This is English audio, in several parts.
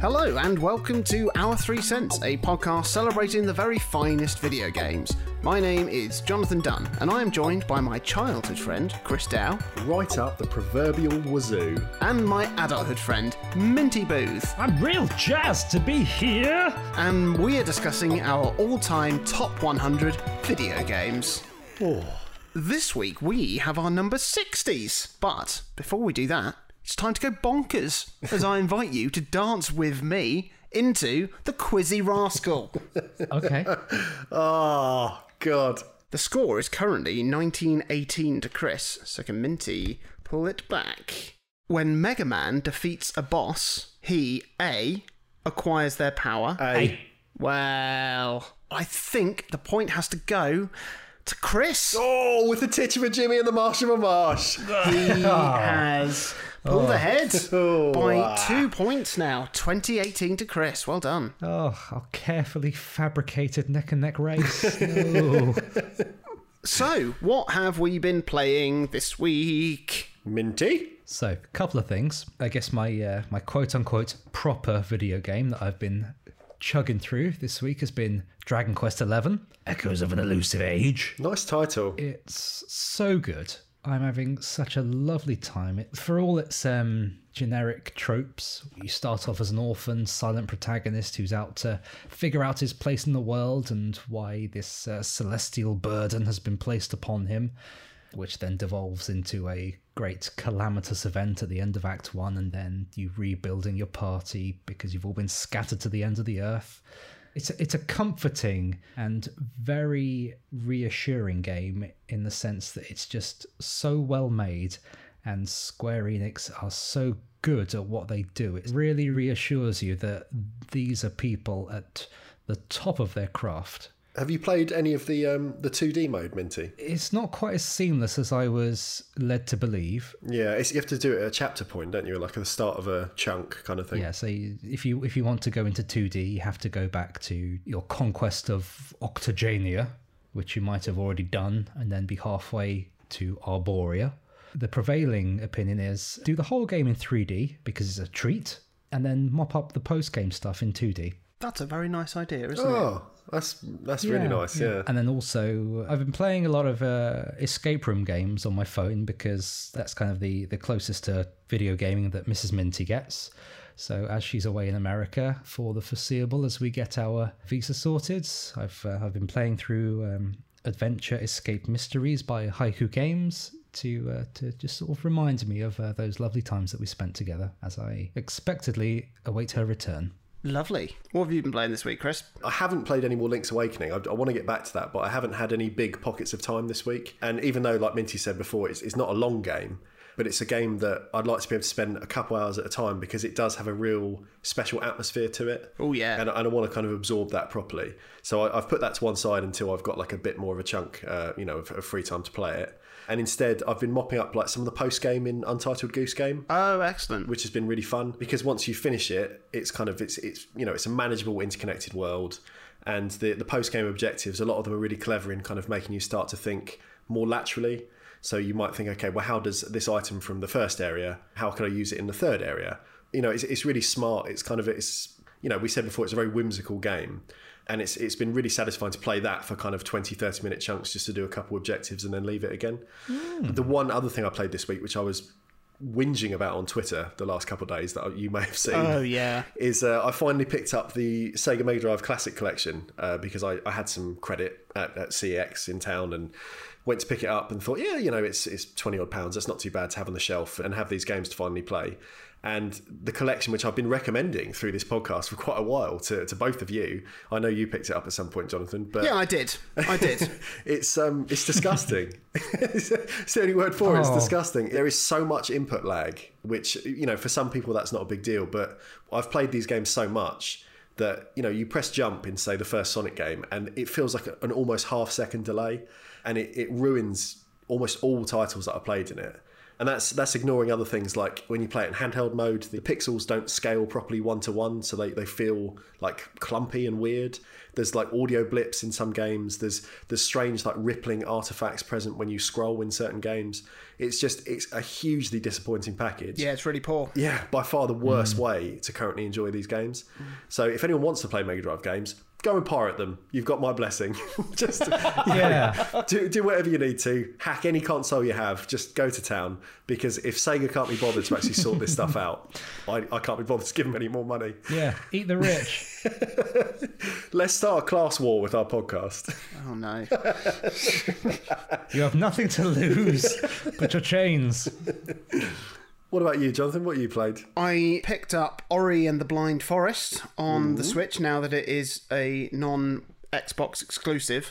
Hello, and welcome to Our Three Cents, a podcast celebrating the very finest video games. My name is Jonathan Dunn, and I am joined by my childhood friend, Chris Dow, Right up the proverbial wazoo. and my adulthood friend, Minty Booth. I'm real jazzed to be here. And we are discussing our all time top 100 video games. Oh. This week we have our number 60s. But before we do that, it's time to go bonkers as I invite you to dance with me into the Quizzy Rascal. Okay. Oh, God. The score is currently 1918 to Chris, so can Minty pull it back. When Mega Man defeats a boss, he A. acquires their power. A. Well, I think the point has to go to Chris. Oh, with the titch of a Jimmy and the marsh of a marsh. He has pulled ahead Oh, by two points now. 2018 to Chris. Well done. Oh, our carefully fabricated neck and neck race. No. So, what have we been playing this week? Minty. so, a couple of things. I guess my uh, my quote unquote proper video game that I've been chugging through this week has been Dragon Quest XI: Echoes of an Elusive Age. Nice title. It's so good. I'm having such a lovely time. It, for all its um, generic tropes, you start off as an orphan, silent protagonist who's out to figure out his place in the world and why this uh, celestial burden has been placed upon him, which then devolves into a great calamitous event at the end of Act One, and then you rebuilding your party because you've all been scattered to the end of the earth. It's a, it's a comforting and very reassuring game in the sense that it's just so well made and Square Enix are so good at what they do. It really reassures you that these are people at the top of their craft. Have you played any of the um, the 2D mode, Minty? It's not quite as seamless as I was led to believe. Yeah, it's, you have to do it at a chapter point, don't you? Like at the start of a chunk kind of thing. Yeah, so you- if you if you want to go into 2D, you have to go back to your conquest of Octagonia, which you might have already done, and then be halfway to Arboria. The prevailing opinion is do the whole game in 3D because it's a treat, and then mop up the post game stuff in 2D. That's a very nice idea, isn't it? Oh, that's that's really nice. Yeah. And then also, I've been playing a lot of uh, escape room games on my phone because that's kind of the, the closest to video gaming that Mrs. Minty gets. So as she's away in America for the foreseeable, as we get our visa sorted, I've uh, I've been playing through um, Adventure Escape Mysteries by Haiku Games to uh, to just sort of remind me of uh, those lovely times that we spent together as I expectedly await her return. Lovely. What have you been playing this week, Chris? I haven't played any more Link's Awakening. I, I want to get back to that, but I haven't had any big pockets of time this week. And even though, like Minty said before, it's, it's not a long game, but it's a game that I'd like to be able to spend a couple hours at a time because it does have a real special atmosphere to it. Oh, yeah. And, I- and I want to kind of absorb that properly. So I, I've put that to one side until I've got like a bit more of a chunk, uh, you know, of, of free time to play it. And instead, I've been mopping up like some of the post game in Untitled Goose Game Oh, excellent. which has been really fun because once you finish it, it's kind of it's it's you know it's a manageable, interconnected world, and the the post game objectives. A lot of them are really clever in kind of making you start to think more laterally. So you might think, okay, well, how does this item from the first area? How can I use it in the third area? You know, it's it's really smart. It's kind of it's you know we said before it's a very whimsical game. And it's it's been really satisfying to play that for kind of 20, 30 minute chunks just to do a couple objectives and then leave it again. Hmm. The one other thing I played this week, which I was whinging about on Twitter the last couple of days that you may have seen. Oh, yeah. Is uh, I finally picked up the Sega Mega Drive Classic Collection uh, because I, I had some credit at, at CX in town and went to pick it up and thought, yeah, you know, it's it's twenty odd pounds. That's not too bad to have on the shelf and have these games to finally play. And the collection, which I've been recommending through this podcast for quite a while to, to both of you, I know you picked it up at some point, Jonathan. But Yeah, I did. I did. it's um it's disgusting. it's the only word for it. It's Oh. disgusting. There is so much input lag, which you know for some people that's not a big deal. But I've played these games so much that you know you press jump in say the first Sonic game, and it feels like an almost half second delay, and it, it ruins almost all titles that I played in it. And that's that's ignoring other things like when you play it in handheld mode, the pixels don't scale properly one to one, so they, they feel like clumpy and weird. There's like audio blips in some games. There's there's strange like rippling artifacts present when you scroll in certain games. It's just it's a hugely disappointing package. Yeah, it's really poor. Yeah, by far the worst mm. way to currently enjoy these games. So if anyone wants to play Mega Drive games, go and pirate them. You've got my blessing. just Yeah. do, do whatever you need to. Hack any console you have. Just go to town. Because if Sega can't be bothered to actually sort this stuff out, I, I can't be bothered to give them any more money. Yeah. Eat the rich. Let's start a class war with our podcast. Oh no. You have nothing to lose but your chains. What about you, Jonathan? What you played? I picked up Ori and the Blind Forest on the mm-hmm. Switch now that it is a non Xbox exclusive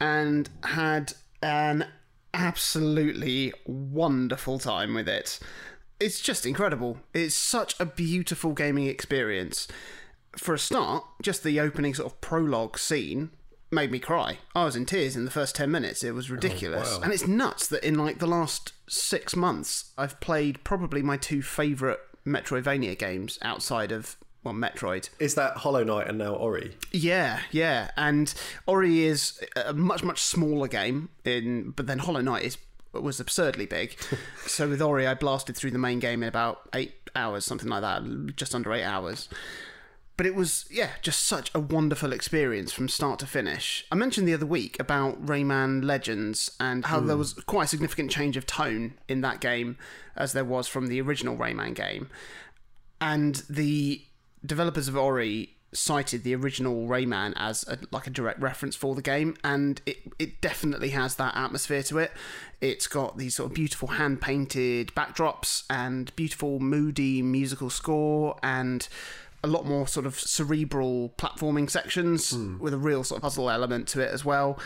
and had an absolutely wonderful time with it. It's just incredible. It's such a beautiful gaming experience. For a start, just the opening sort of prologue scene made me cry. I was in tears in the first 10 minutes. It was oh, ridiculous. wow. And it's nuts that in like the last 6 months I've played probably my two favorite Metroidvania games outside of well Metroid. Is that Hollow Knight and now Ori? Yeah, yeah. And Ori is a much much smaller game in but then Hollow Knight is was absurdly big. so with Ori I blasted through the main game in about 8 hours something like that, just under 8 hours but it was yeah just such a wonderful experience from start to finish. I mentioned the other week about rayman legends and how there hmm. was quite a significant change of tone in that game as there was from the original rayman game. And the developers of ori cited the original rayman as a, like a direct reference for the game and it, it definitely has that atmosphere to it. It's got these sort of beautiful hand painted backdrops and beautiful moody musical score and a lot more sort of cerebral platforming sections hmm. with a real sort of puzzle element to it as well.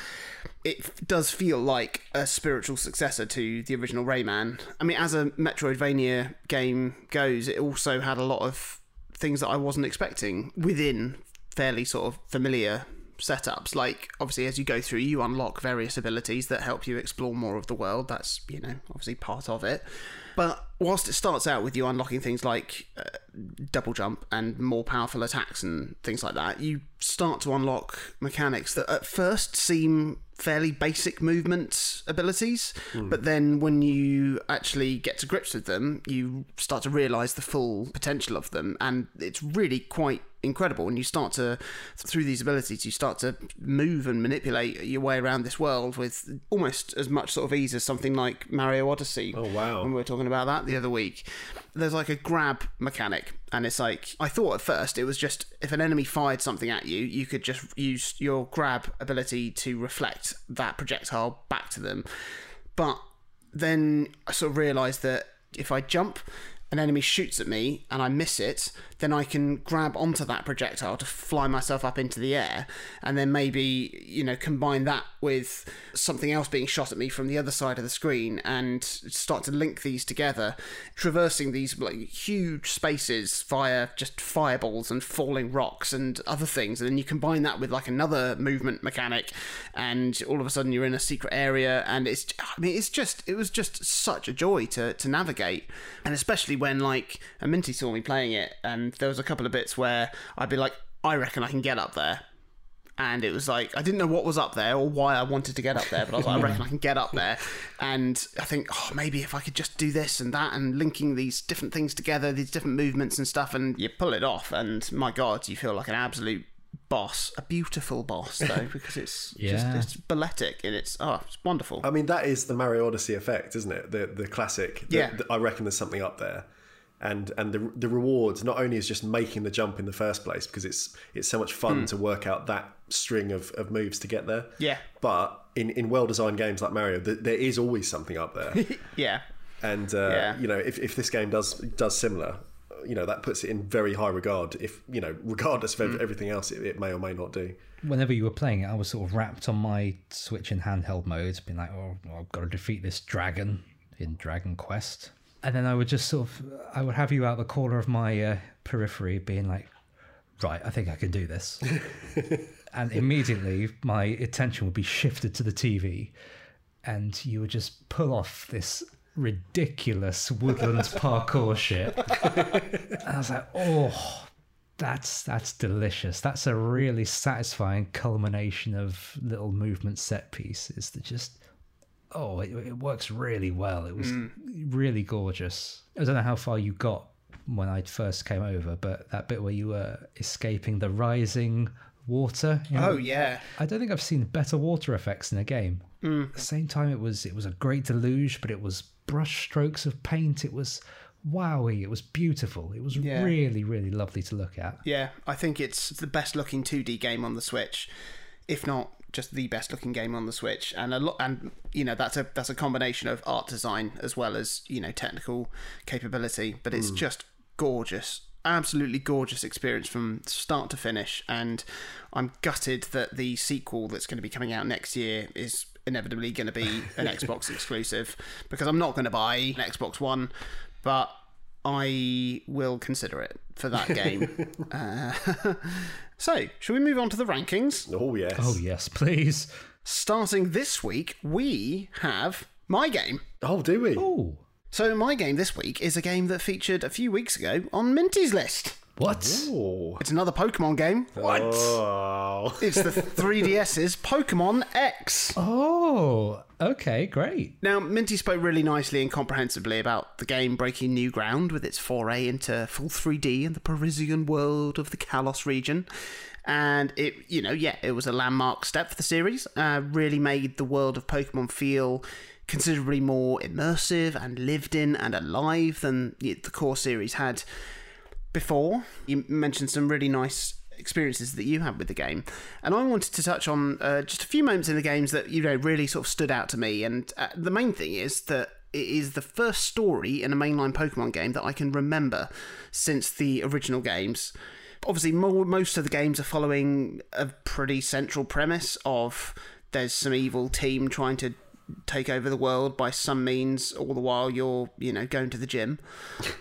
It f- does feel like a spiritual successor to the original Rayman. I mean, as a Metroidvania game goes, it also had a lot of things that I wasn't expecting within fairly sort of familiar setups. Like, obviously, as you go through, you unlock various abilities that help you explore more of the world. That's, you know, obviously part of it. But whilst it starts out with you unlocking things like uh, double jump and more powerful attacks and things like that, you start to unlock mechanics that at first seem fairly basic movement abilities, but then when you actually get to grips with them, you start to realize the full potential of them, and it's really quite incredible. And you start to, through these abilities, you start to move and manipulate your way around this world with almost as much sort of ease as something like Mario Odyssey. Oh, wow. When we were talking about that the other week, there's like a grab mechanic, and it's like I thought at first it was just if an enemy fired something at you, you could just use your grab ability to reflect that projectile back to them. But then I sort of realised that if I jump, an enemy shoots at me and I miss it, then I can grab onto that projectile to fly myself up into the air, and then maybe you know combine that with something else being shot at me from the other side of the screen and start to link these together, traversing these like huge spaces via just fireballs and falling rocks and other things, and then you combine that with like another movement mechanic, and all of a sudden you're in a secret area, and it's I mean it's just it was just such a joy to to navigate, and especially when like Minty saw me playing it, and there was a couple of bits where I'd be like, I reckon I can get up there. And it was like I didn't know what was up there or why I wanted to get up there, but I was like, I reckon I can get up there. And I think, oh, maybe if I could just do this and that, and linking these different things together, these different movements and stuff, and you pull it off. And my God, you feel like an absolute boss, a beautiful boss though, because it's Yeah. just it's balletic and it's oh, it's wonderful. I mean, that is the Mario Odyssey effect, isn't it? The the classic. The- Yeah. the- I reckon there's something up there, and and the the reward not only is just making the jump in the first place because it's it's so much fun to work out that string of, of moves to get there. Yeah. But in in well designed games like Mario, th- there is always something up there, yeah, and uh, Yeah. you know if if this game does does similar. You know that puts it in very high regard. If you know, regardless of ev- everything else, it, it may or may not do. Whenever you were playing it, I was sort of wrapped on my Switch in handheld mode, being like, oh, I've got to defeat this dragon in Dragon Quest. And then I would just sort of, I would have you out the corner of my uh, periphery being like, right, I think I can do this. and immediately my attention would be shifted to the TV and you would just pull off this ridiculous woodland parkour shit. and I was like, oh, that's that's delicious. That's a really satisfying culmination of little movement set pieces that just oh, it, it works really well. It was mm. really gorgeous. I don't know how far you got when I first came over, but that bit where you were escaping the rising water. you know, Oh yeah. I don't think I've seen better water effects in a game. At the same time, it was it was a great deluge, but it was brush strokes of paint. It was wowy. It was beautiful. It was Yeah. really really lovely to look at. Yeah, I think it's the best looking 2D game on the Switch, if not just the best looking game on the Switch. And a lot, and you know that's a that's a combination of art design as well as you know technical capability. But it's hmm. just gorgeous, absolutely gorgeous experience from start to finish. And I'm gutted that the sequel that's going to be coming out next year is inevitably going to be an Xbox exclusive because I'm not going to buy an Xbox One, but I will consider it for that game. uh, so, shall we move on to the rankings? Oh yes. Oh yes, please. Starting this week, we have my game. Oh, do we? Oh, So, my game this week is a game that featured a few weeks ago on Minty's list. What? Oh. It's another Pokemon game. What? Oh. It's the 3DS's Pokemon X. Oh, okay, great. Now, Minty spoke really nicely and comprehensively about the game breaking new ground with its foray into full 3D in the Parisian world of the Kalos region. And it, you know, yeah, it was a landmark step for the series. Uh, really made the world of Pokemon feel considerably more immersive and lived in and alive than the the core series had before. You mentioned some really nice experiences that you had with the game, and I wanted to touch on uh, just a few moments in the games that you know really sort of stood out to me. And uh, the main thing is that it is the first story in a mainline Pokemon game that I can remember since the original games. Obviously, mo most of the games are following a pretty central premise of there's some evil team trying to take over the world by some means all the while you're you know going to the gym.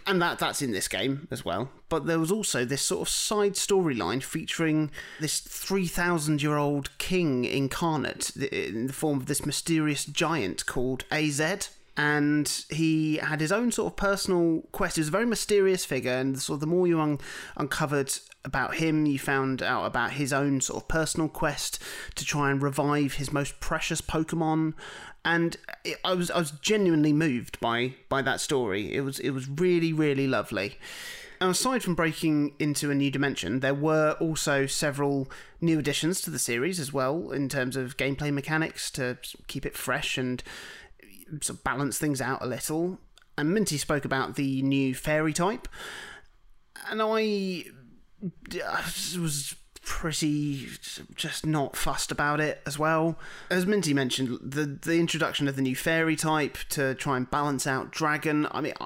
And that that's in this game as well. But there was also this sort of side storyline featuring this 3000 year old king incarnate in the form of this mysterious giant called AZ and he had his own sort of personal quest. He was a very mysterious figure, and sort of the more you un- uncovered about him, you found out about his own sort of personal quest to try and revive his most precious Pokemon. And it, I was I was genuinely moved by by that story. It was it was really really lovely. And aside from breaking into a new dimension, there were also several new additions to the series as well in terms of gameplay mechanics to keep it fresh and sort of balance things out a little. And Minty spoke about the new fairy type, and I was pretty just not fussed about it as well. As Minty mentioned, the the introduction of the new fairy type to try and balance out dragon. I mean.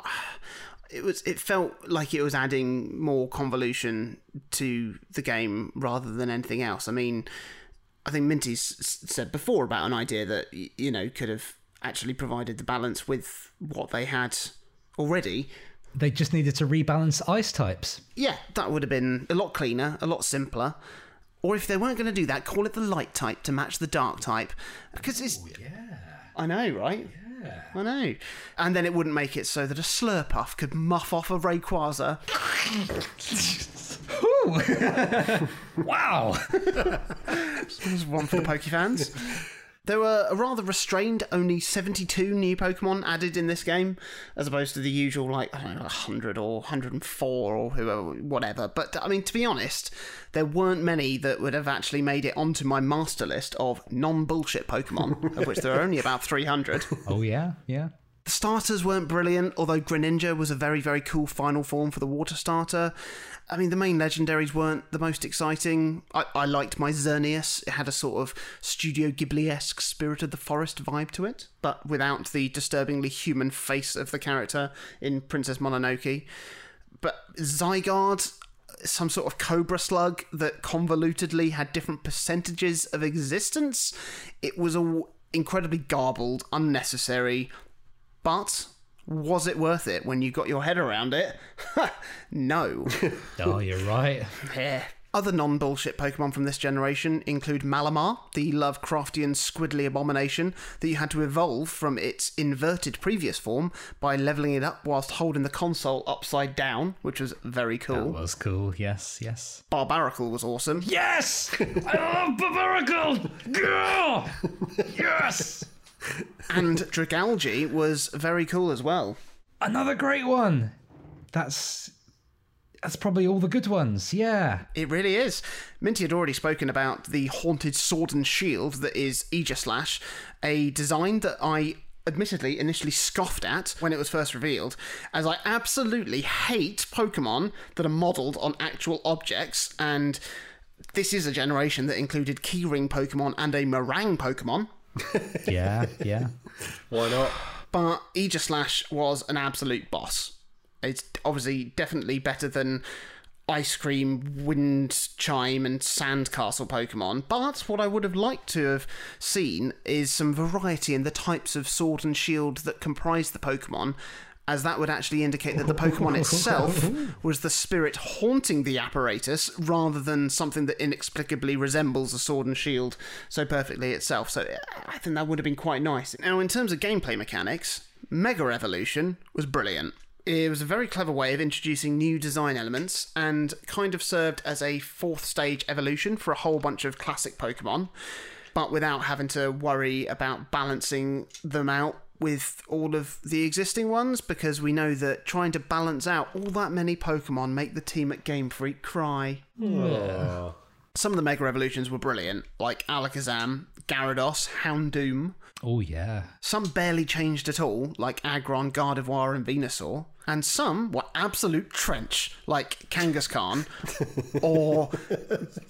It was. It felt like it was adding more convolution to the game rather than anything else. I mean, I think Minty's said before about an idea that you know could have actually provided the balance with what they had already. They just needed to rebalance ice types. Yeah, that would have been a lot cleaner, a lot simpler. Or if they weren't going to do that, call it the light type to match the dark type, because it's. yeah. I know, right? Yeah. I know. And then it wouldn't make it so that a Slurpuff could muff off a Rayquaza. Wow. There's one for the Poke fans. There were a rather restrained, only 72 new Pokemon added in this game, as opposed to the usual, like, I don't know, 100 or 104 or whoever, whatever. But, I mean, to be honest, there weren't many that would have actually made it onto my master list of non bullshit Pokemon, of which there are only about 300. oh yeah, yeah. The starters weren't brilliant, although Greninja was a very, very cool final form for the water starter. I mean, the main legendaries weren't the most exciting. I, I liked my Xerneas. It had a sort of Studio Ghibli esque Spirit of the Forest vibe to it, but without the disturbingly human face of the character in Princess Mononoke. But Zygarde, some sort of cobra slug that convolutedly had different percentages of existence. It was all incredibly garbled, unnecessary, but was it worth it when you got your head around it? no. Oh, you're right. Yeah. Other non bullshit Pokemon from this generation include Malamar, the Lovecraftian squiddly abomination that you had to evolve from its inverted previous form by leveling it up whilst holding the console upside down, which was very cool. That was cool. Yes, yes. Barbaracle was awesome. Yes! I love Barbaracle! Girl! Yes! And Dragalge was very cool as well. Another great one. That's that's probably all the good ones. Yeah. It really is. Minty had already spoken about the haunted sword and shield that is Aegislash, a design that I admittedly initially scoffed at when it was first revealed, as I absolutely hate Pokemon that are modelled on actual objects, and this is a generation that included Keyring Pokemon and a Meringue Pokemon. Yeah, yeah. Why not? but Aegislash was an absolute boss. It's obviously definitely better than Ice Cream, Wind Chime, and Sandcastle Pokemon. But what I would have liked to have seen is some variety in the types of sword and shield that comprise the Pokemon. As that would actually indicate that the Pokemon itself was the spirit haunting the apparatus rather than something that inexplicably resembles a sword and shield so perfectly itself. So I think that would have been quite nice. Now, in terms of gameplay mechanics, Mega Evolution was brilliant. It was a very clever way of introducing new design elements and kind of served as a fourth stage evolution for a whole bunch of classic Pokemon, but without having to worry about balancing them out with all of the existing ones because we know that trying to balance out all that many Pokemon make the team at Game Freak cry. Some of the Mega Evolutions were brilliant, like Alakazam, Gyarados, Houndoom. Oh yeah. Some barely changed at all, like Aggron, Gardevoir, and Venusaur. And some were absolute trench, like Kangaskhan, or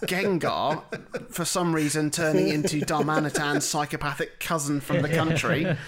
Gengar, for some reason turning into Darmanitan's psychopathic cousin from the country.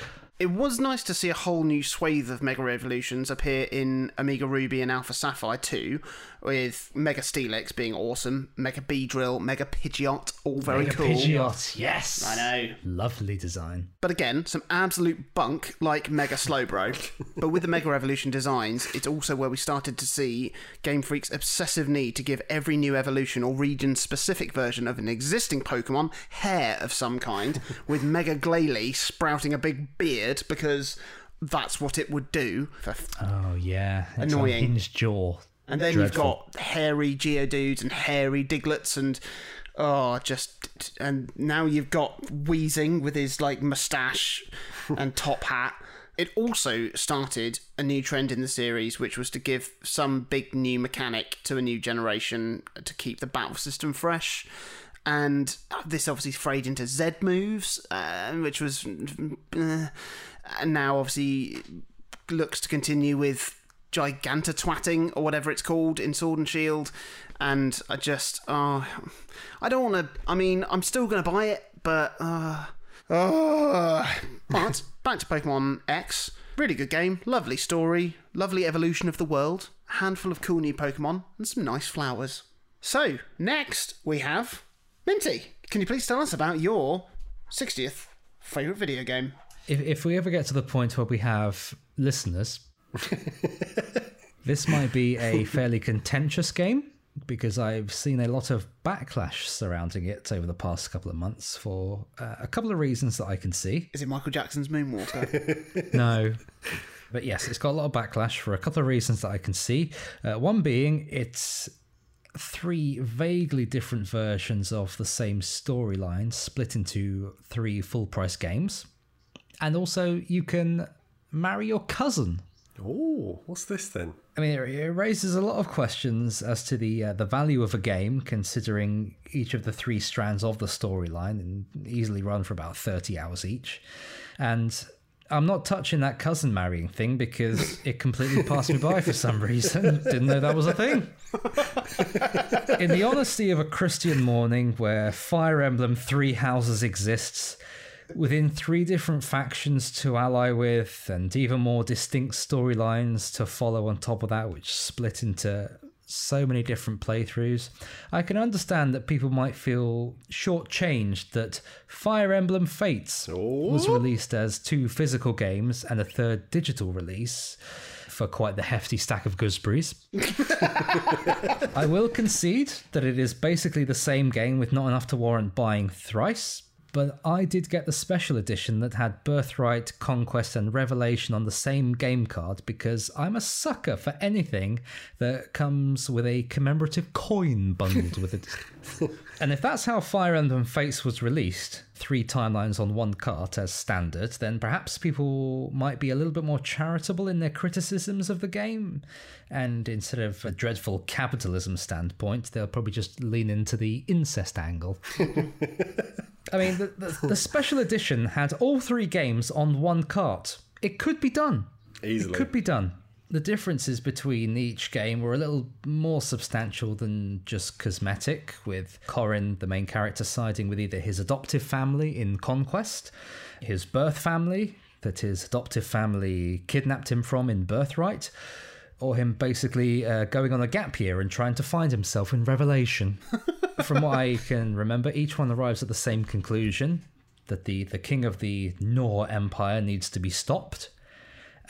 It was nice to see a whole new swathe of Mega Evolutions appear in Omega Ruby and Alpha Sapphire too, with Mega Steelix being awesome, Mega Beedrill, Mega Pidgeot, all very Mega cool. Pidgeot, yes. I know. Lovely design. But again, some absolute bunk like Mega Slowbro. but with the Mega Evolution designs, it's also where we started to see Game Freak's obsessive need to give every new evolution or region specific version of an existing Pokemon hair of some kind, with Mega Glalie sprouting a big beard because that's what it would do. For Oh yeah. It's Annoying. Unhinged jaw. and then Dreadful. you've got hairy Geodudes and hairy Digletts and oh, just and now you've got Wheezing with his like mustache and top hat. It also started a new trend in the series, which was to give some big new mechanic to a new generation to keep the battle system fresh. And this obviously frayed into Z moves, uh, which was. Uh, and now obviously looks to continue with giganta twatting or whatever it's called in Sword and Shield, and I just uh, I don't want to. I mean, I'm still going to buy it, but uh, uh, but back to Pokemon X. Really good game, lovely story, lovely evolution of the world, a handful of cool new Pokemon, and some nice flowers. So next we have Minty. Can you please tell us about your 60th favorite video game? If, if we ever get to the point where we have listeners, this might be a fairly contentious game because I've seen a lot of backlash surrounding it over the past couple of months for uh, a couple of reasons that I can see. Is it Michael Jackson's Moonwalker? No. But yes, it's got a lot of backlash for a couple of reasons that I can see. Uh, one being it's three vaguely different versions of the same storyline split into three full price games. And also, you can marry your cousin. Oh, what's this then? I mean, it it raises a lot of questions as to the uh, the value of a game, considering each of the three strands of the storyline and easily run for about thirty hours each. And I'm not touching that cousin marrying thing because it completely passed me by for some reason. Didn't know that was a thing. In the honesty of a Christian morning where Fire Emblem Three Houses exists, within three different factions to ally with, and even more distinct storylines to follow on top of that, which split into so many different playthroughs, I can understand that people might feel shortchanged that Fire Emblem Fates was oh. released as two physical games and a third digital release. For for quite the hefty stack of gooseberries. I will concede that it is basically the same game with not enough to warrant buying thrice, but I did get the special edition that had Birthright, Conquest, and Revelation on the same game card because I'm a sucker for anything that comes with a commemorative coin bundled with it. and if that's how Fire Emblem Fates was released, three timelines on one cart as standard, then perhaps people might be a little bit more charitable in their criticisms of the game. And instead of a dreadful capitalism standpoint, they'll probably just lean into the incest angle. I mean, the, the, the, special edition had all three games on one cart. It could be done. Easily. It could be done. The differences between each game were a little more substantial than just cosmetic, with Corrin, the main character, siding with either his adoptive family in Conquest, his birth family, that his adoptive family kidnapped him from in Birthright, or him basically uh, going on a gap year and trying to find himself in Revelation. From what I can remember, each one arrives at the same conclusion that the, the king of the Nohr Empire needs to be stopped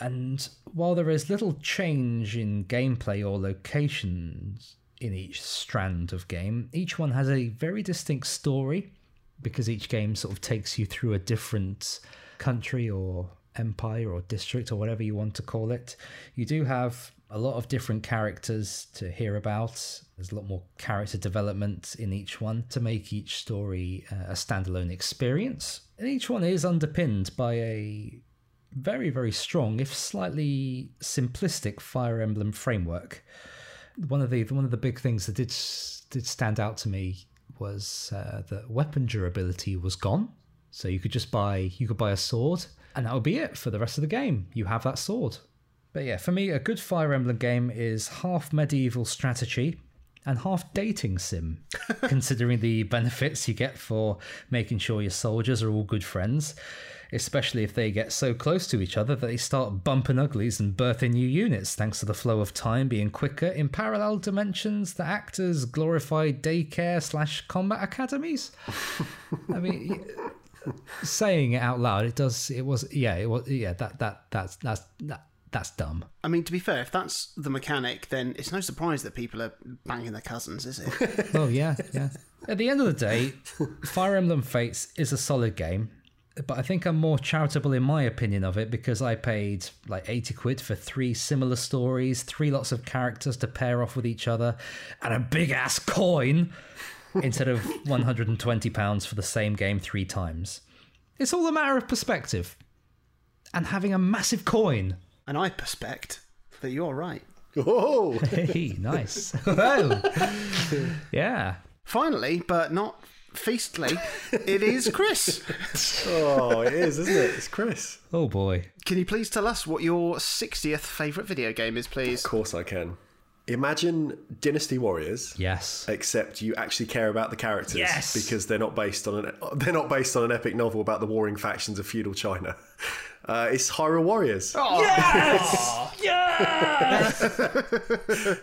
and while there is little change in gameplay or locations in each strand of game, each one has a very distinct story because each game sort of takes you through a different country or empire or district or whatever you want to call it. You do have a lot of different characters to hear about. There's a lot more character development in each one to make each story uh, a standalone experience. And each one is underpinned by a very, very strong, if slightly simplistic, Fire Emblem framework. One of the one of the big things that did did stand out to me was uh, that weapon durability was gone. So you could just buy you could buy a sword, and that would be it for the rest of the game. You have that sword. But yeah, for me, a good Fire Emblem game is half medieval strategy and half dating sim, considering the benefits you get for making sure your soldiers are all good friends especially if they get so close to each other that they start bumping uglies and birthing new units, thanks to the flow of time being quicker in parallel dimensions that act as glorified daycare slash combat academies. I mean, saying it out loud, it does. It was yeah. It was yeah. That that that's that's that. That's dumb. I mean, to be fair, if that's the mechanic, then it's no surprise that people are banging their cousins, is it? oh yeah, yeah. At the end of the day, Fire Emblem Fates is a solid game but I think I'm more charitable in my opinion of it because I paid like 80 quid for three similar stories, three lots of characters to pair off with each other, and a big ass coin instead of 120 pounds for the same game three times. It's all a matter of perspective and having a massive coin. And I perspect that you're right. Oh, hey, nice. oh. yeah. Finally, but not feastly, it is Chris. oh, it is, isn't it? It's Chris. Oh boy. Can you please tell us what your 60th favourite video game is, please? Of course I can. Imagine Dynasty Warriors. Yes. Except you actually care about the characters. Yes. Because they're not based on an they're not based on an epic novel about the warring factions of feudal China. Uh, it's Hyrule Warriors. Oh. Yes! yes!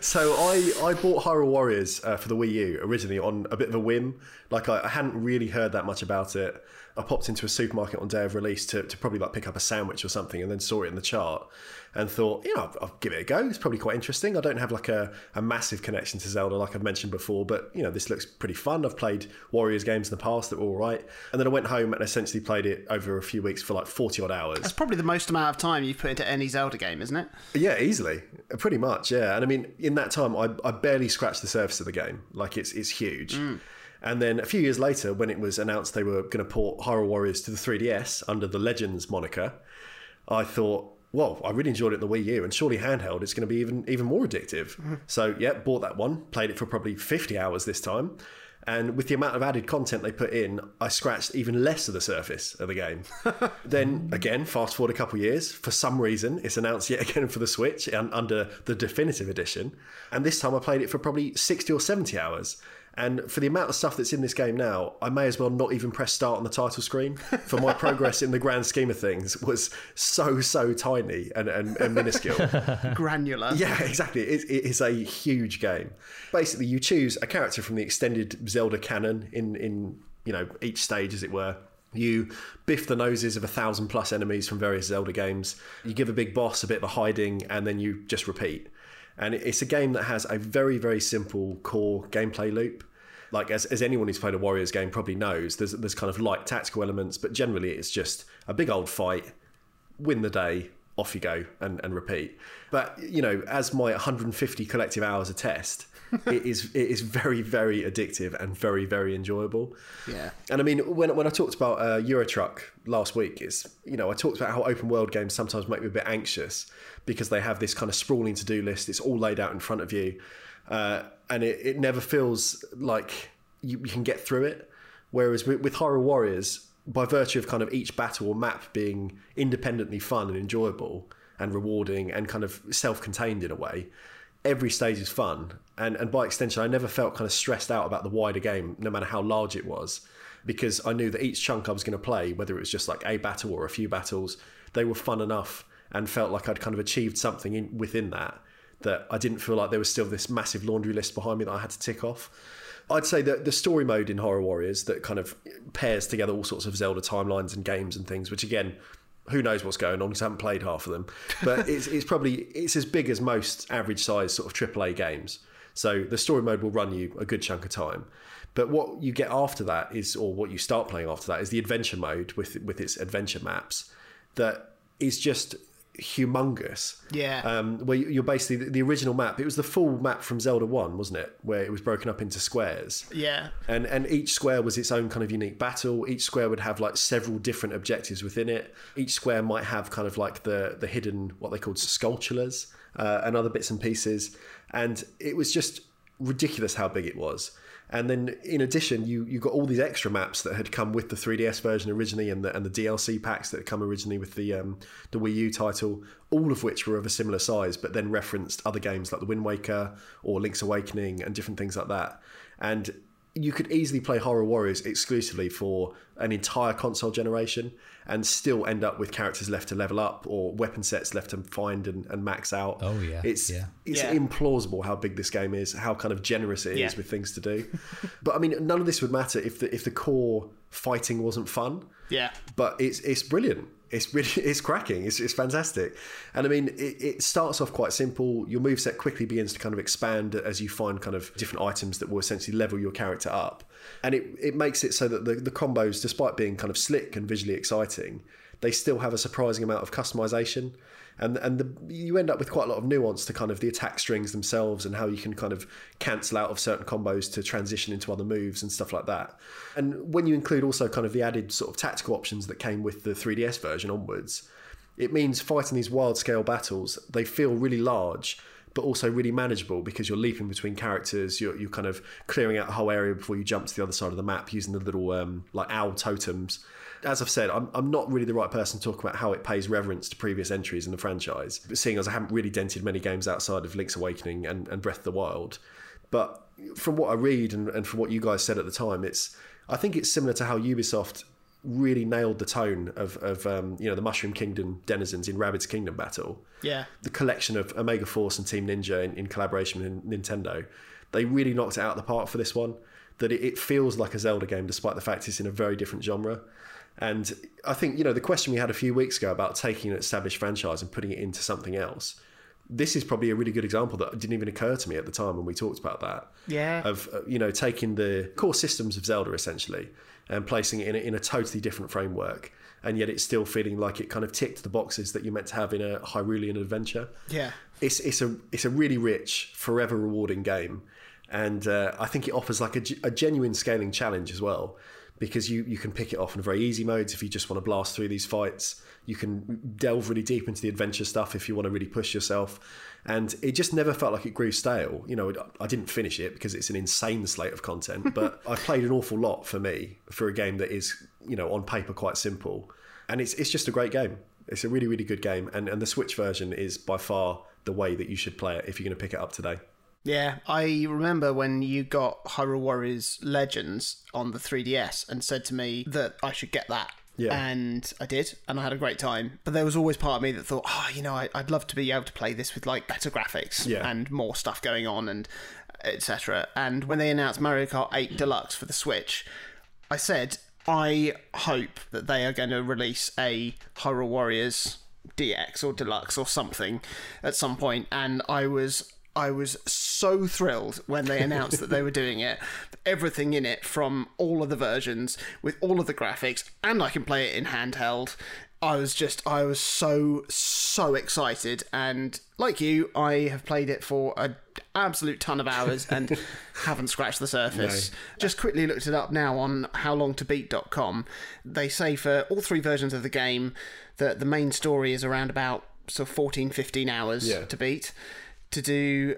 so I, I bought Hyrule Warriors uh, for the Wii U originally on a bit of a whim. Like I, I, hadn't really heard that much about it. I popped into a supermarket on day of release to, to probably like pick up a sandwich or something and then saw it in the chart and thought, you know, I'll, I'll, give it a go. It's probably quite interesting. I don't have like a, a massive connection to Zelda, like I've mentioned before, but you know, this looks pretty fun. I've played Warriors games in the past that were all right. And then I went home and essentially played it over a few weeks for like 40 odd hours. That's probably the most amount of time you've put into any Zelda game, isn't it? Yeah, easily. Pretty much, yeah. And I mean, in that time, I, I barely scratched the surface of the game. Like, it's, it's huge. Mm. And then a few years later, when it was announced they were going to port Hyrule Warriors to the 3DS under the Legends moniker, I thought, well, I really enjoyed it the Wii U, and surely handheld it's going to be even even more addictive. Mm-hmm. So yeah, bought that one, played it for probably fifty hours this time, and with the amount of added content they put in, I scratched even less of the surface of the game. then again, fast forward a couple years, for some reason, it's announced yet again for the Switch and under the definitive edition, and this time I played it for probably sixty or seventy hours. And for the amount of stuff that's in this game now, I may as well not even press start on the title screen. For my progress in the grand scheme of things was so, so tiny and, and, and minuscule. Granular. Yeah, exactly. It, it is a huge game. Basically, you choose a character from the extended Zelda canon in, in you know, each stage, as it were. You biff the noses of a thousand plus enemies from various Zelda games. You give a big boss a bit of a hiding, and then you just repeat. And it's a game that has a very, very simple core gameplay loop. Like as, as anyone who's played a Warriors game probably knows, there's there's kind of light tactical elements, but generally it's just a big old fight, win the day, off you go, and, and repeat. But you know, as my 150 collective hours attest, it is it is very very addictive and very very enjoyable. Yeah. And I mean, when when I talked about uh, Euro Truck last week, it's you know I talked about how open world games sometimes make me a bit anxious because they have this kind of sprawling to do list. It's all laid out in front of you, uh, and it, it never feels like you, you can get through it. Whereas with, with Warriors, by virtue of kind of each battle or map being independently fun and enjoyable and rewarding and kind of self-contained in a way, every stage is fun. And and by extension, I never felt kind of stressed out about the wider game, no matter how large it was, because I knew that each chunk I was going to play, whether it was just like a battle or a few battles, they were fun enough and felt like I'd kind of achieved something in, within that that I didn't feel like there was still this massive laundry list behind me that I had to tick off. I'd say that the story mode in Hyrule Warriors that kind of pairs together all sorts of Zelda timelines and games and things, which again, who knows what's going on because I haven't played half of them. But it's, it's probably it's as big as most average size sort of AAA games. So the story mode will run you a good chunk of time. But what you get after that is, or what you start playing after that, is the adventure mode with with its adventure maps. That is just humongous. Yeah. Um, where you're basically the original map. It was the full map from Zelda One, wasn't it? Where it was broken up into squares. Yeah. And and each square was its own kind of unique battle. Each square would have like several different objectives within it. Each square might have kind of like the the hidden what they called sculptures uh, and other bits and pieces. And it was just ridiculous how big it was. And then in addition, you you got all these extra maps that had come with the 3DS version originally, and the and the DLC packs that had come originally with the um, the Wii U title, all of which were of a similar size, but then referenced other games like the Wind Waker or Link's Awakening and different things like that. And you could easily play Hyrule Warriors exclusively for an entire console generation and still end up with characters left to level up or weapon sets left to find and, and max out. Oh, yeah, It's yeah. it's Yeah. implausible how big this game is, how kind of generous it is Yeah. with things to do. but I mean none of this would matter if the if the core fighting wasn't fun Yeah. but it's it's brilliant. It's really it's cracking. It's, it's fantastic, and I mean it, it starts off quite simple. Your move set quickly begins to kind of expand as you find kind of different items that will essentially level your character up, and it it makes it so that the the combos, despite being kind of slick and visually exciting, they still have a surprising amount of customization. And, and the, you end up with quite a lot of nuance to kind of the attack strings themselves and how you can kind of cancel out of certain combos to transition into other moves and stuff like that. And when you include also kind of the added sort of tactical options that came with the 3DS version onwards, it means fighting these wild scale battles, they feel really large, but also really manageable because you're leaping between characters, you're, you're kind of clearing out a whole area before you jump to the other side of the map using the little um, like owl totems. As I've said, I'm, I'm not really the right person to talk about how it pays reverence to previous entries in the franchise, but seeing as I haven't really dented many games outside of Link's Awakening and, and Breath of the Wild. But from what I read and, and from what you guys said at the time, it's I think it's similar to how Ubisoft really nailed the tone of, of um, you know the Mushroom Kingdom denizens in Rabbids Kingdom Battle. Yeah. The collection of Omega Force and Team Ninja in, in collaboration with Nintendo, they really knocked it out of the park for this one. That it, it feels like a Zelda game, despite the fact it's in a very different genre. And I think you know the question we had a few weeks ago about taking an established franchise and putting it into something else. This is probably a really good example that didn't even occur to me at the time when we talked about that Yeah. of uh, you know taking the core systems of Zelda essentially and placing it in a, in a totally different framework, and yet it's still feeling like it kind of ticked the boxes that you're meant to have in a Hyrulean adventure. Yeah. It's it's a it's a really rich, forever rewarding game, and uh, I think it offers like a, a genuine scaling challenge as well. Because you, you can pick it off in very easy modes if you just want to blast through these fights. You can delve really deep into the adventure stuff if you want to really push yourself. And it just never felt like it grew stale. You know, I didn't finish it because it's an insane slate of content, but I played an awful lot for me for a game that is, you know, on paper quite simple. And it's, it's just a great game. It's a really, really good game. And, and the Switch version is by far the way that you should play it if you're going to pick it up today. Yeah, I remember when you got Hyrule Warriors Legends on the 3DS and said to me that I should get that. Yeah. And I did, and I had a great time. But there was always part of me that thought, oh, you know, I, I'd love to be able to play this with like better graphics Yeah. and more stuff going on and etc. And when they announced Mario Kart 8 Deluxe for the Switch, I said, I hope that they are going to release a Hyrule Warriors DX or Deluxe or something at some point, and I was I was so thrilled when they announced that they were doing it. Everything in it, from all of the versions, with all of the graphics, and I can play it in handheld. I was just, I was so, so excited. And like you, I have played it for an absolute ton of hours and haven't scratched the surface. No. Just quickly looked it up now on howlongtobeat.com. They say for all three versions of the game that the main story is around about sort of 14, 15 hours Yeah. to beat. To do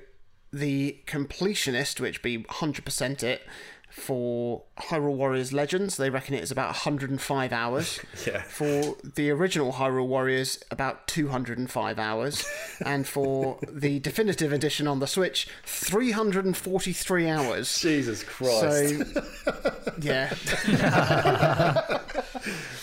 the completionist, which be 100% it, for Hyrule Warriors Legends, they reckon it is about 105 hours. Yeah. For the original Hyrule Warriors, about 205 hours. and for the definitive edition on the Switch, 343 hours. Jesus Christ. So, yeah,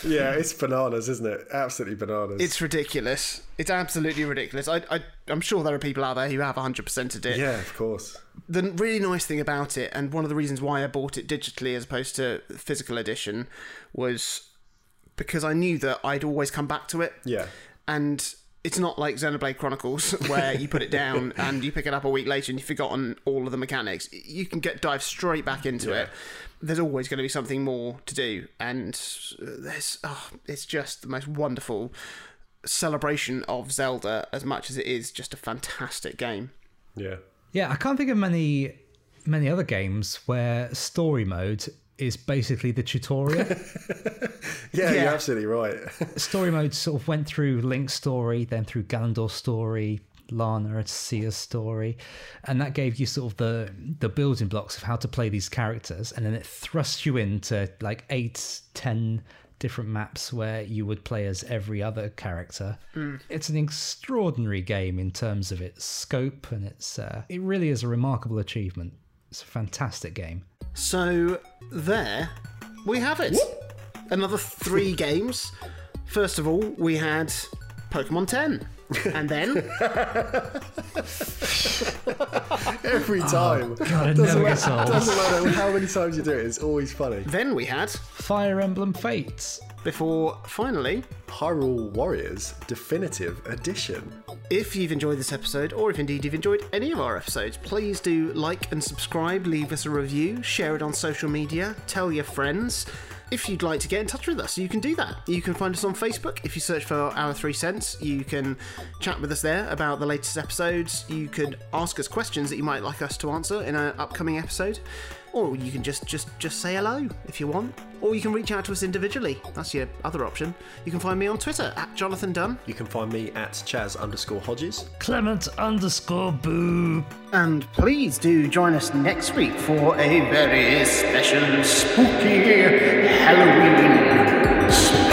yeah, it's bananas, isn't it? Absolutely bananas. it's ridiculous. It's absolutely ridiculous. I, I, I'm sure there are people out there who have 100%ed it. yeah, of course. The really nice thing about it, and one of the reasons why I bought it digitally as opposed to physical edition, was because I knew that I'd always come back to it. Yeah. And it's not like Xenoblade Chronicles where you put it down and you pick it up a week later and you've forgotten all of the mechanics. You can get dive straight back into Yeah. it. There's always going to be something more to do, and uh, there's oh, it's just the most wonderful celebration of Zelda as much as it is just a fantastic game. Yeah. Yeah, I can't think of many many other games where story mode is basically the tutorial. Yeah, Yeah. you're absolutely right. story mode sort of went through Link's story, then through Ganondorf's story, Lana, and Cia's story, and that gave you sort of the the building blocks of how to play these characters, and then it thrust you into like eight, ten different maps where you would play as every other character. It's an extraordinary game in terms of its scope, and it's uh, it really is a remarkable achievement. It's a fantastic game. So there we have it. Another three games. First of all, we had Pokemon 10. And then Every oh, time. Oh, God, it doesn't, never matter, gets old. doesn't matter how many times you do it, it's always funny. then we had Fire Emblem Fates. before finally Hyrule Warriors Definitive Edition. If you've enjoyed this episode, or if indeed you've enjoyed any of our episodes, please do like and subscribe, leave us a review, share it on social media, tell your friends. If you'd like to get in touch with us, you can do that. You can find us on Facebook. If you search for Our Three Cents, you can chat with us there about the latest episodes. You could ask us questions that you might like us to answer in an upcoming episode. Or you can just, just, just say hello if you want. Or you can reach out to us individually. That's your other option. You can find me on Twitter at Jonathan Dunn. You can find me at Chaz underscore Hodges. Clement underscore boo. And please do join us next week for a very special spooky Halloween